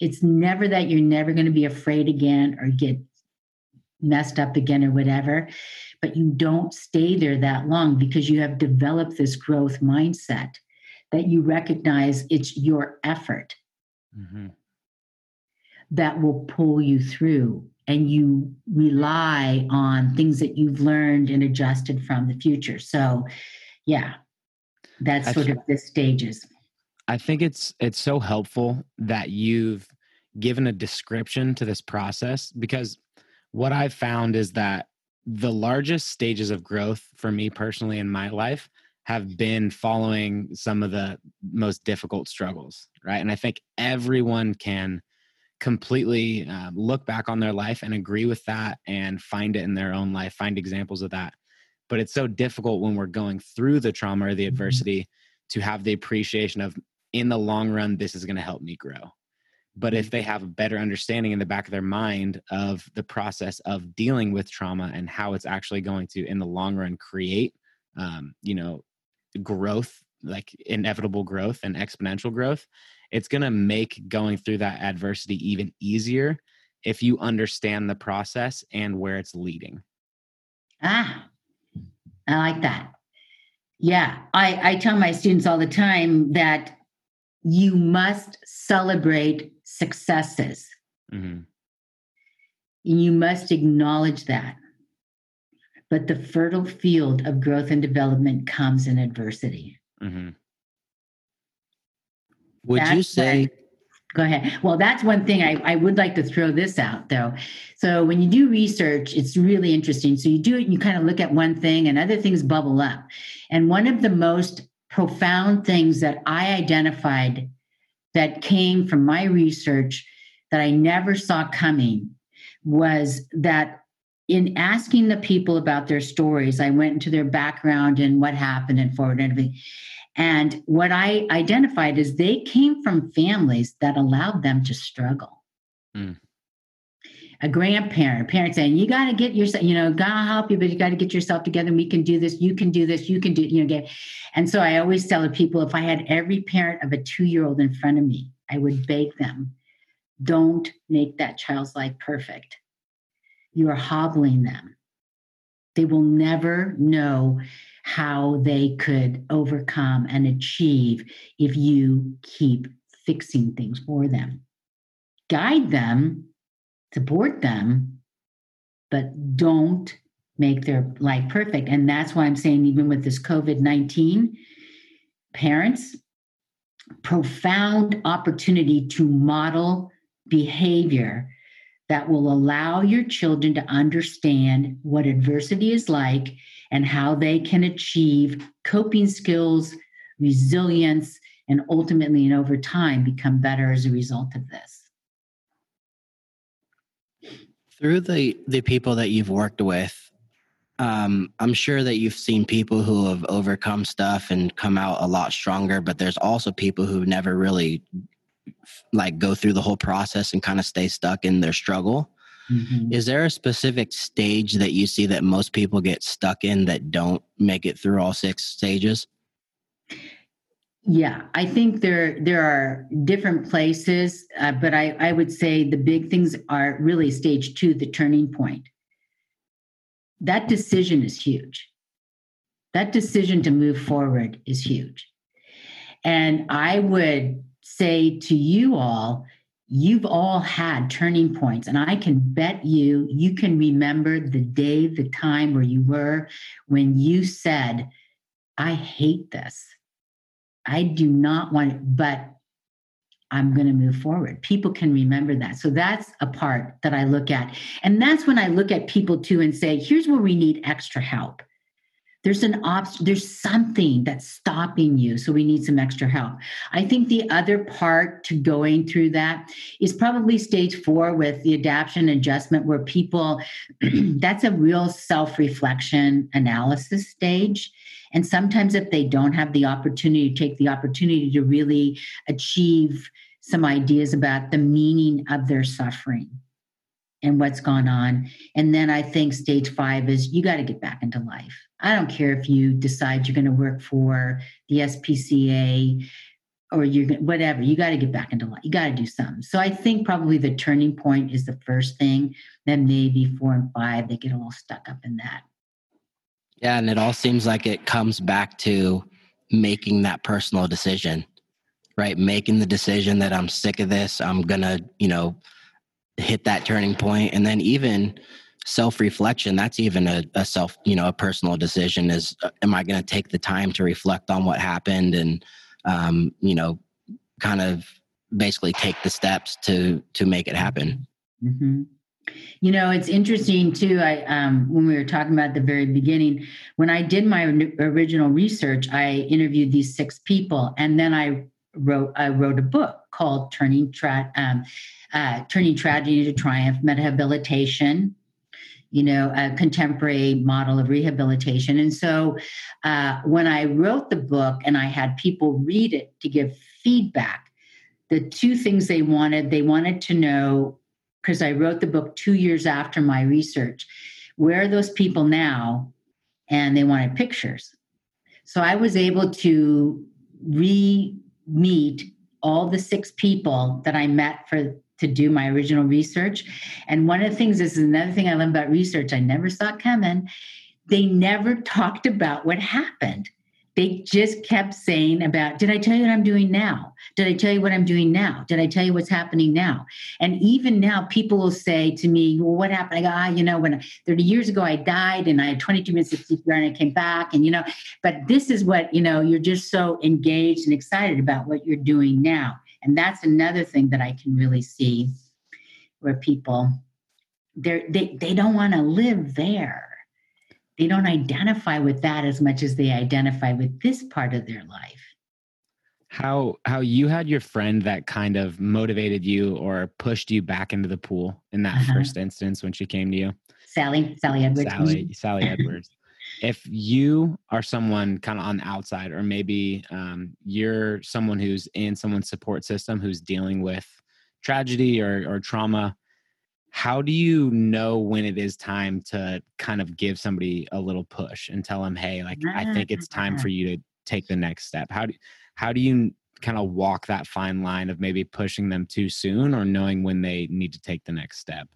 It's never that you're never going to be afraid again or get messed up again or whatever. But you don't stay there that long because you have developed this growth mindset that you recognize it's your effort mm-hmm. that will pull you through. And you rely on things that you've learned and adjusted from the future. So, yeah, that's sort th- of the stages. I think it's it's so helpful that you've given a description to this process because what I've found is that the largest stages of growth for me personally in my life have been following some of the most difficult struggles, right? And I think everyone can completely uh, look back on their life and agree with that and find it in their own life, find examples of that. But it's so difficult when we're going through the trauma or the mm-hmm. adversity to have the appreciation of in the long run, this is going to help me grow. But if they have a better understanding in the back of their mind of the process of dealing with trauma and how it's actually going to, in the long run, create, um, you know, growth, like inevitable growth and exponential growth, it's going to make going through that adversity even easier if you understand the process and where it's leading. Ah, I like that. Yeah, I, I tell my students all the time that you must celebrate successes. Mm-hmm. And you must acknowledge that. But the fertile field of growth and development comes in adversity. Mm-hmm. Would that's you say? When, go ahead. Well, that's one thing I, I would like to throw this out though. So when you do research, it's really interesting. So you do it, and you kind of look at one thing, and other things bubble up. And one of the most profound things that I identified that came from my research that I never saw coming was that in asking the people about their stories, I went into their background and what happened and forward and everything. And what I identified is they came from families that allowed them to struggle. Mm a grandparent, parent saying, you got to get yourself, you know, God help you, but you got to get yourself together. We can do this. You can do this. You can do, you know, get. And so I always tell the people if I had every parent of a two year old in front of me, I would beg them, don't make that child's life perfect. You are hobbling them. They will never know how they could overcome and achieve if you keep fixing things for them. Guide them support them, but don't make their life perfect. And that's why I'm saying, even with this COVID 19, parents, profound opportunity to model behavior that will allow your children to understand what adversity is like and how they can achieve coping skills, resilience, and ultimately and over time become better as a result of this. Through the the people that you've worked with um, i'm sure that you've seen people who have overcome stuff and come out a lot stronger but there's also people who never really like go through the whole process and kind of stay stuck in their struggle mm-hmm. is there a specific stage that you see that most people get stuck in that don't make it through all six stages yeah, I think there there are different places, uh, but I, I would say the big things are really stage two, the turning point. That decision is huge. That decision to move forward is huge. And I would say to you all, you've all had turning points and i can bet you you can remember the day the time where you were when you said i hate this i do not want it but i'm going to move forward. People can remember that. So that's a part that i look at. And that's when i look at people too and say here's where we need extra help. There's an obst- there's something that's stopping you so we need some extra help. I think the other part to going through that is probably stage four with the adaptation adjustment where people that's a real self-reflection analysis stage and sometimes if they don't have the opportunity to take the opportunity to really achieve some ideas about the meaning of their suffering and what's gone on. And then I think stage five is you got to get back into life. I don't care if you decide you're going to work for the SPCA or you're whatever, you got to get back into life. You got to do something. So I think probably the turning point is the first thing. Then maybe four and five, they get a little stuck up in that. Yeah. And it all seems like it comes back to making that personal decision, right? Making the decision that I'm sick of this. I'm going to, you know, hit that turning point and then even self-reflection that's even a, a, self you know a personal decision is uh, am i going to take the time to reflect on what happened and um, you know kind of basically take the steps to to make it happen mm-hmm. You know it's interesting too i um, when we were talking about the very beginning when i did my original research i interviewed these six people and then i wrote i wrote a book called turning tra- um, uh, turning tragedy to triumph, rehabilitation, you know, a contemporary model of rehabilitation. And so uh, when I wrote the book and I had people read it to give feedback, the two things they wanted, they wanted to know, because I wrote the book two years after my research, where are those people now? And they wanted pictures. So I was able to re meet all the six people that I met for to do my original research. And one of the things this is another thing I love about research, I never saw coming. They never talked about what happened. They just kept saying about, did I tell you what I'm doing now? Did I tell you what I'm doing now? Did I tell you what's happening now? And even now, people will say to me, well, what happened? I go, ah, you know, when 30 years ago I died and I had 22 minutes of sleep and I came back. And, you know, but this is what, you know, you're just so engaged and excited about what you're doing now. And that's another thing that I can really see where people they they they don't want to live there. They don't identify with that as much as they identify with this part of their life. How how you had your friend that kind of motivated you or pushed you back into the pool in that uh-huh. first instance when she came to you? Sally, Sally Edwards. Sally, Sally Edwards if you are someone kind of on the outside or maybe um, you're someone who's in someone's support system who's dealing with tragedy or, or trauma how do you know when it is time to kind of give somebody a little push and tell them hey like i think it's time for you to take the next step. How do how do you kind of walk that fine line of maybe pushing them too soon or knowing when they need to take the next step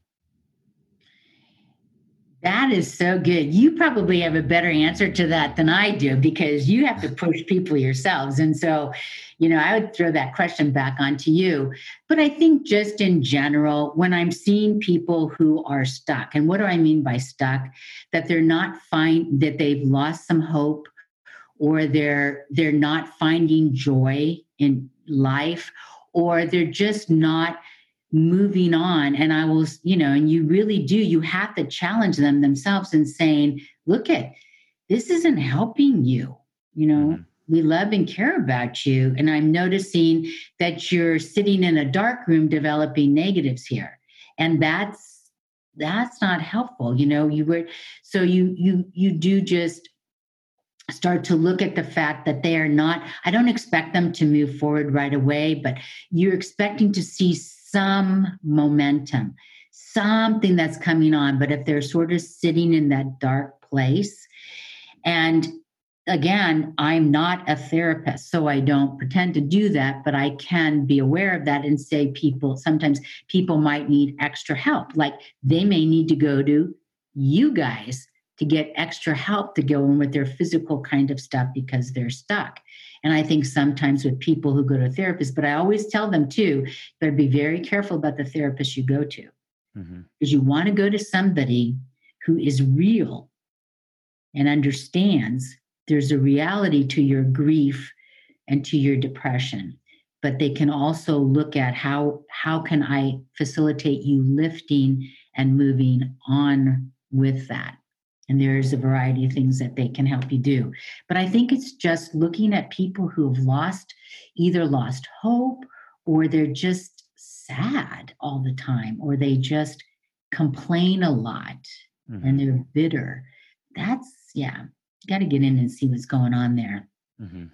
that is so good. You probably have a better answer to that than I do because you have to push people yourselves. And so, you know, I would throw that question back onto you. But I think just in general, when I'm seeing people who are stuck, and what do I mean by stuck? That they're not fine, that they've lost some hope or they're they're not finding joy in life or they're just not moving on. And i will you know and you really do you have to challenge them themselves and saying look at this isn't helping you you know? Mm-hmm. we love and care about you. And i'm noticing that you're sitting in a dark room developing negatives here. And that's that's not helpful you know? You were so you you you do just start to look at the fact that they are not i don't expect them to move forward right away but you're expecting to see some momentum, something that's coming on. But if they're sort of sitting in that dark place, and again, I'm not a therapist, so I don't pretend to do that, but I can be aware of that and say people sometimes people might need extra help. Like they may need to go to you guys to get extra help to go in with their physical kind of stuff because they're stuck. And I think sometimes with people who go to therapists, but I always tell them too, you better be very careful about the therapist you go to. Mm-hmm. Because you want to go to somebody who is real and understands there's a reality to your grief and to your depression but they can also look at how how can i facilitate you lifting and moving on with that and there's a variety of things that they can help you do but i think it's just looking at people who have lost either lost hope or they're just sad all the time or they just complain a lot mm-hmm. and they're bitter that's yeah got to get in and see what's going on there mm-hmm.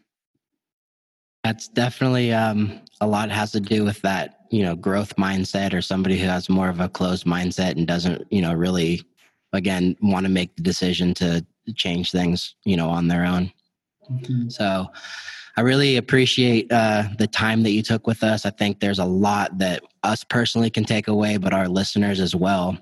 That's definitely um, a lot has to do with that, you know, growth mindset or somebody who has more of a closed mindset and doesn't, you know, really, again, want to make the decision to change things, you know, on their own. Mm-hmm. So I really appreciate uh, the time that you took with us. I think there's a lot that us personally can take away, but our listeners as well.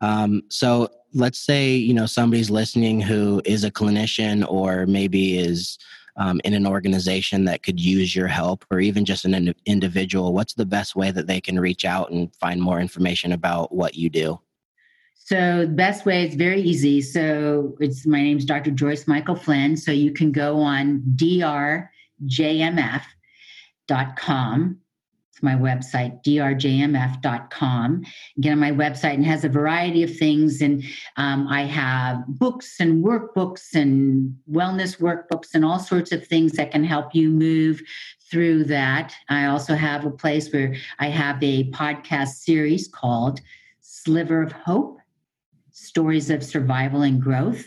Um, so let's say, you know, somebody's listening who is a clinician or maybe is um, in an organization that could use your help or even just an in- individual, what's the best way that they can reach out and find more information about what you do? So the best way is very easy. So it's my name's Dr. Joyce Mikal-Flynn. So you can go on drjmf.com It's my website, drjmf.com. Get on my website and has a variety of things. And um, I have books and workbooks and wellness workbooks and all sorts of things that can help you move through that. I also have a place where I have a podcast series called Sliver of Hope stories of survival and growth.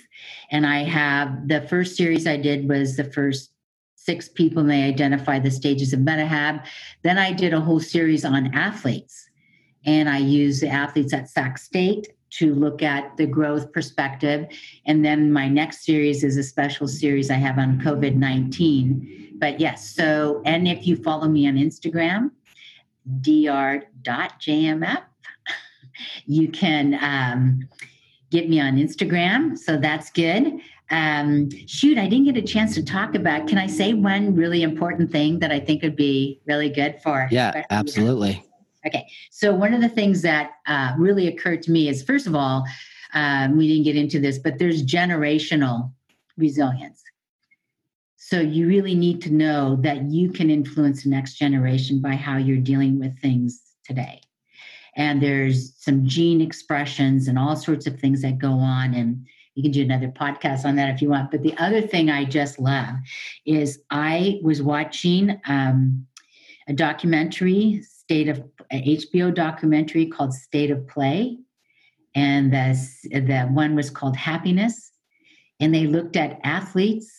And I have the first series I did was the first six people may identify the stages of metahab. Then I did a whole series on athletes, and I used the athletes at Sac State to look at the growth perspective. And then my next series is a special series I have on COVID 19. But yes, so, and if you follow me on Instagram, dr.jmf, you can um, get me on Instagram. So that's good. Um, shoot, I didn't get a chance to talk about. Can I say one really important thing that I think would be really good for? Yeah, absolutely. Okay, so one of the things that uh, really occurred to me is first of all, um, we didn't get into this, but there's generational resilience. So you really need to know that you can influence the next generation by how you're dealing with things today. And there's some gene expressions and all sorts of things that go on. And you can do another podcast on that if you want. But the other thing I just love is I was watching um, a documentary, state of HBO documentary called State of Play, and the the one was called Happiness, and they looked at athletes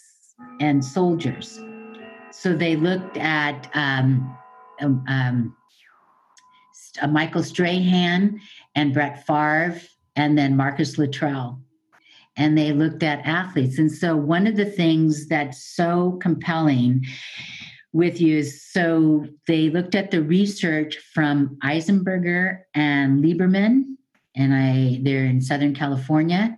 and soldiers. So they looked at um, um, um Michael Strahan and Brett Favre, and then Marcus Luttrell and they looked at athletes. And so, one of the things that's so compelling with you is so they looked at the research from Eisenberger and Lieberman, and I they're in Southern California,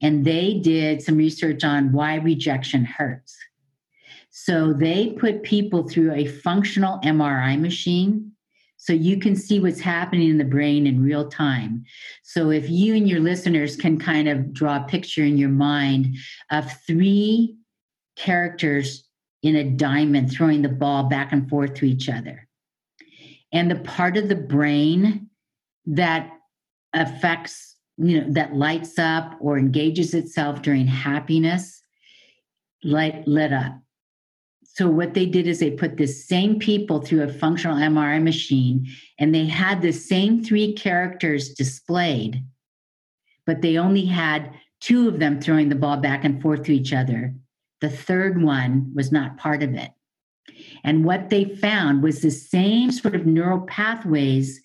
and they did some research on why rejection hurts. So they put people through a functional MRI machine so you can see what's happening in the brain in real time. So if you and your listeners can kind of draw a picture in your mind of three characters in a diamond throwing the ball back and forth to each other. And the part of the brain that affects, you know, that lights up or engages itself during happiness light lit up so what they did is they put the same people through a functional MRI machine and they had the same three characters displayed, but they only had two of them throwing the ball back and forth to each other. The third one was not part of it. And what they found was the same sort of neural pathways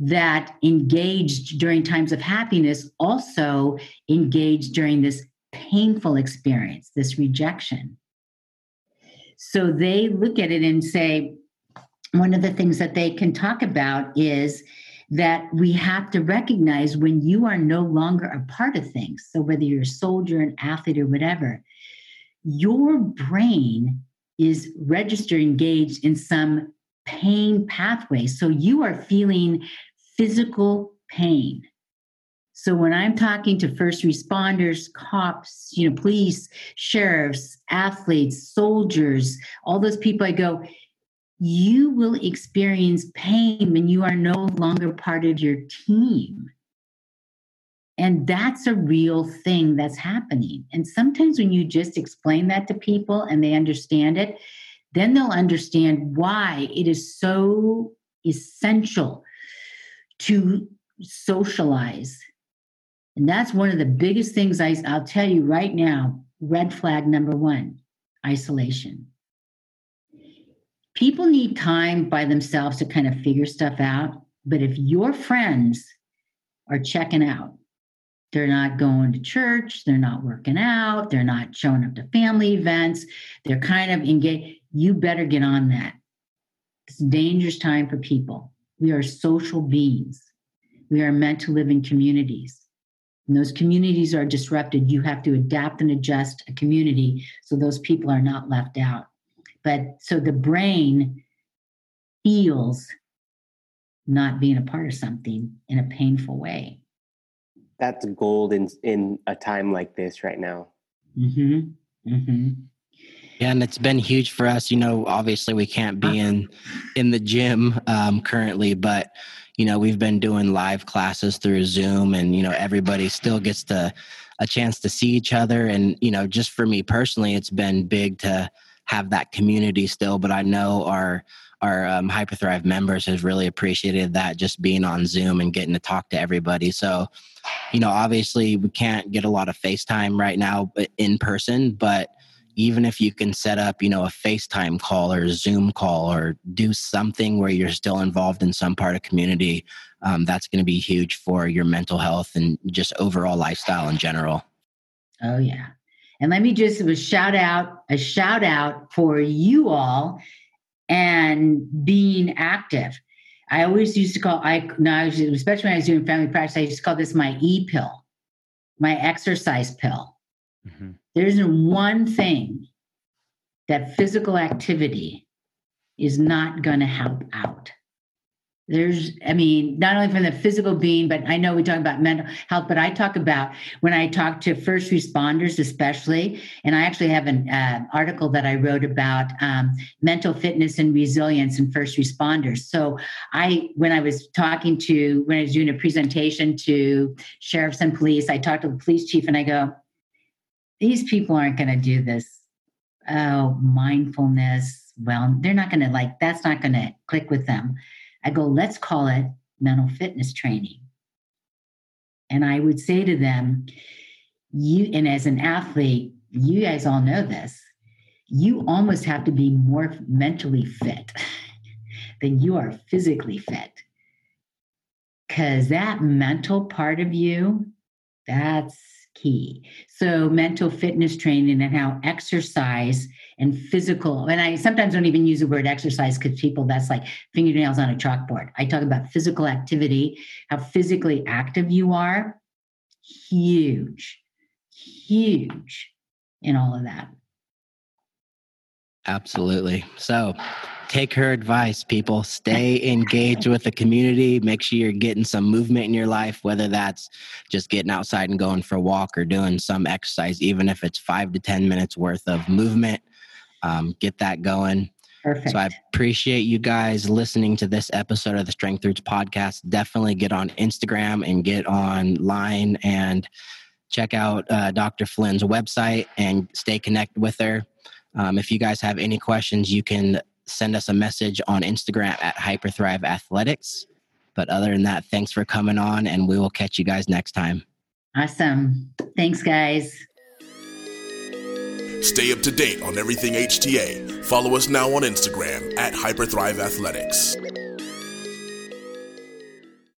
that engaged during times of happiness also engaged during this painful experience, this rejection. So they look at it and say, one of the things that they can talk about is that we have to recognize when you are no longer a part of things. So, whether you're a soldier, an athlete, or whatever, your brain is registered engaged in some pain pathway. So, you are feeling physical pain. So when I'm talking to first responders, cops, you know, police, sheriffs, athletes, soldiers, all those people, I go, you will experience pain when you are no longer part of your team. And that's a real thing that's happening. And sometimes when you just explain that to people and they understand it, then they'll understand why it is so essential to socialize. And that's one of the biggest things I, I'll tell you right now red flag number one isolation people need time by themselves to kind of figure stuff out. But if your friends are checking out, they're not going to church, they're not working out, they're not showing up to family events, they're kind of engaged, you better get on that. It's a dangerous time for people. We are social beings. We are meant to live in communities. When those communities are disrupted, you have to adapt and adjust a community so those people are not left out. But so the brain feels not being a part of something in a painful way. That's gold in in a time like this right now. Mm-hmm. Mm-hmm. Yeah, and it's been huge for us. You know, obviously we can't be in in the gym um, currently, but you know we've been doing live classes through Zoom, and you know everybody still gets to a chance to see each other. And you know, just for me personally, it's been big to have that community still. But I know our our um, Hyperthrive members has really appreciated that just being on Zoom and getting to talk to everybody. So, you know, obviously we can't get a lot of FaceTime right now in person, but even if you can set up, you know, a FaceTime call or a Zoom call or do something where you're still involved in some part of community, um, that's going to be huge for your mental health and just overall lifestyle in general. Oh yeah, and let me just a shout out, a shout out for you all and being active. I always used to call I now especially when I was doing family practice, I used to call this my e pill, my exercise pill. Mm-hmm. There isn't one thing that physical activity is not going to help out. There's i mean not only from the physical being but i know we talk about mental health but i talk about when i talk to first responders especially and i actually have an uh, article that i wrote about um, mental fitness and resilience in first responders. So i when i was talking to when i was doing a presentation to sheriffs and police i talked to the police chief and i go these people aren't going to do this oh mindfulness well they're not going to like that's not going to click with them I go, let's call it mental fitness training. And I would say to them, you, and as an athlete, you guys all know this, you almost have to be more mentally fit than you are physically fit. Because that mental part of you, that's key. So, mental fitness training and how exercise and physical, and I sometimes don't even use the word exercise because people that's like fingernails on a chalkboard. I talk about physical activity, how physically active you are, huge, huge in all of that. Absolutely. So, take her advice, people. Stay engaged with the community. Make sure you're getting some movement in your life, whether that's just getting outside and going for a walk or doing some exercise, even if it's five to 10 minutes worth of movement. Um, get that going. Perfect. So I appreciate you guys listening to this episode of the Strength Roots podcast. Definitely get on Instagram and get online and check out uh, Dr. Flynn's website and stay connected with her. Um, if you guys have any questions, you can send us a message on Instagram at Hyperthrive Athletics. But other than that, thanks for coming on, and we will catch you guys next time. Awesome. Thanks, guys. Stay up to date on everything HTA. Follow us now on Instagram at Hyperthrive Athletics.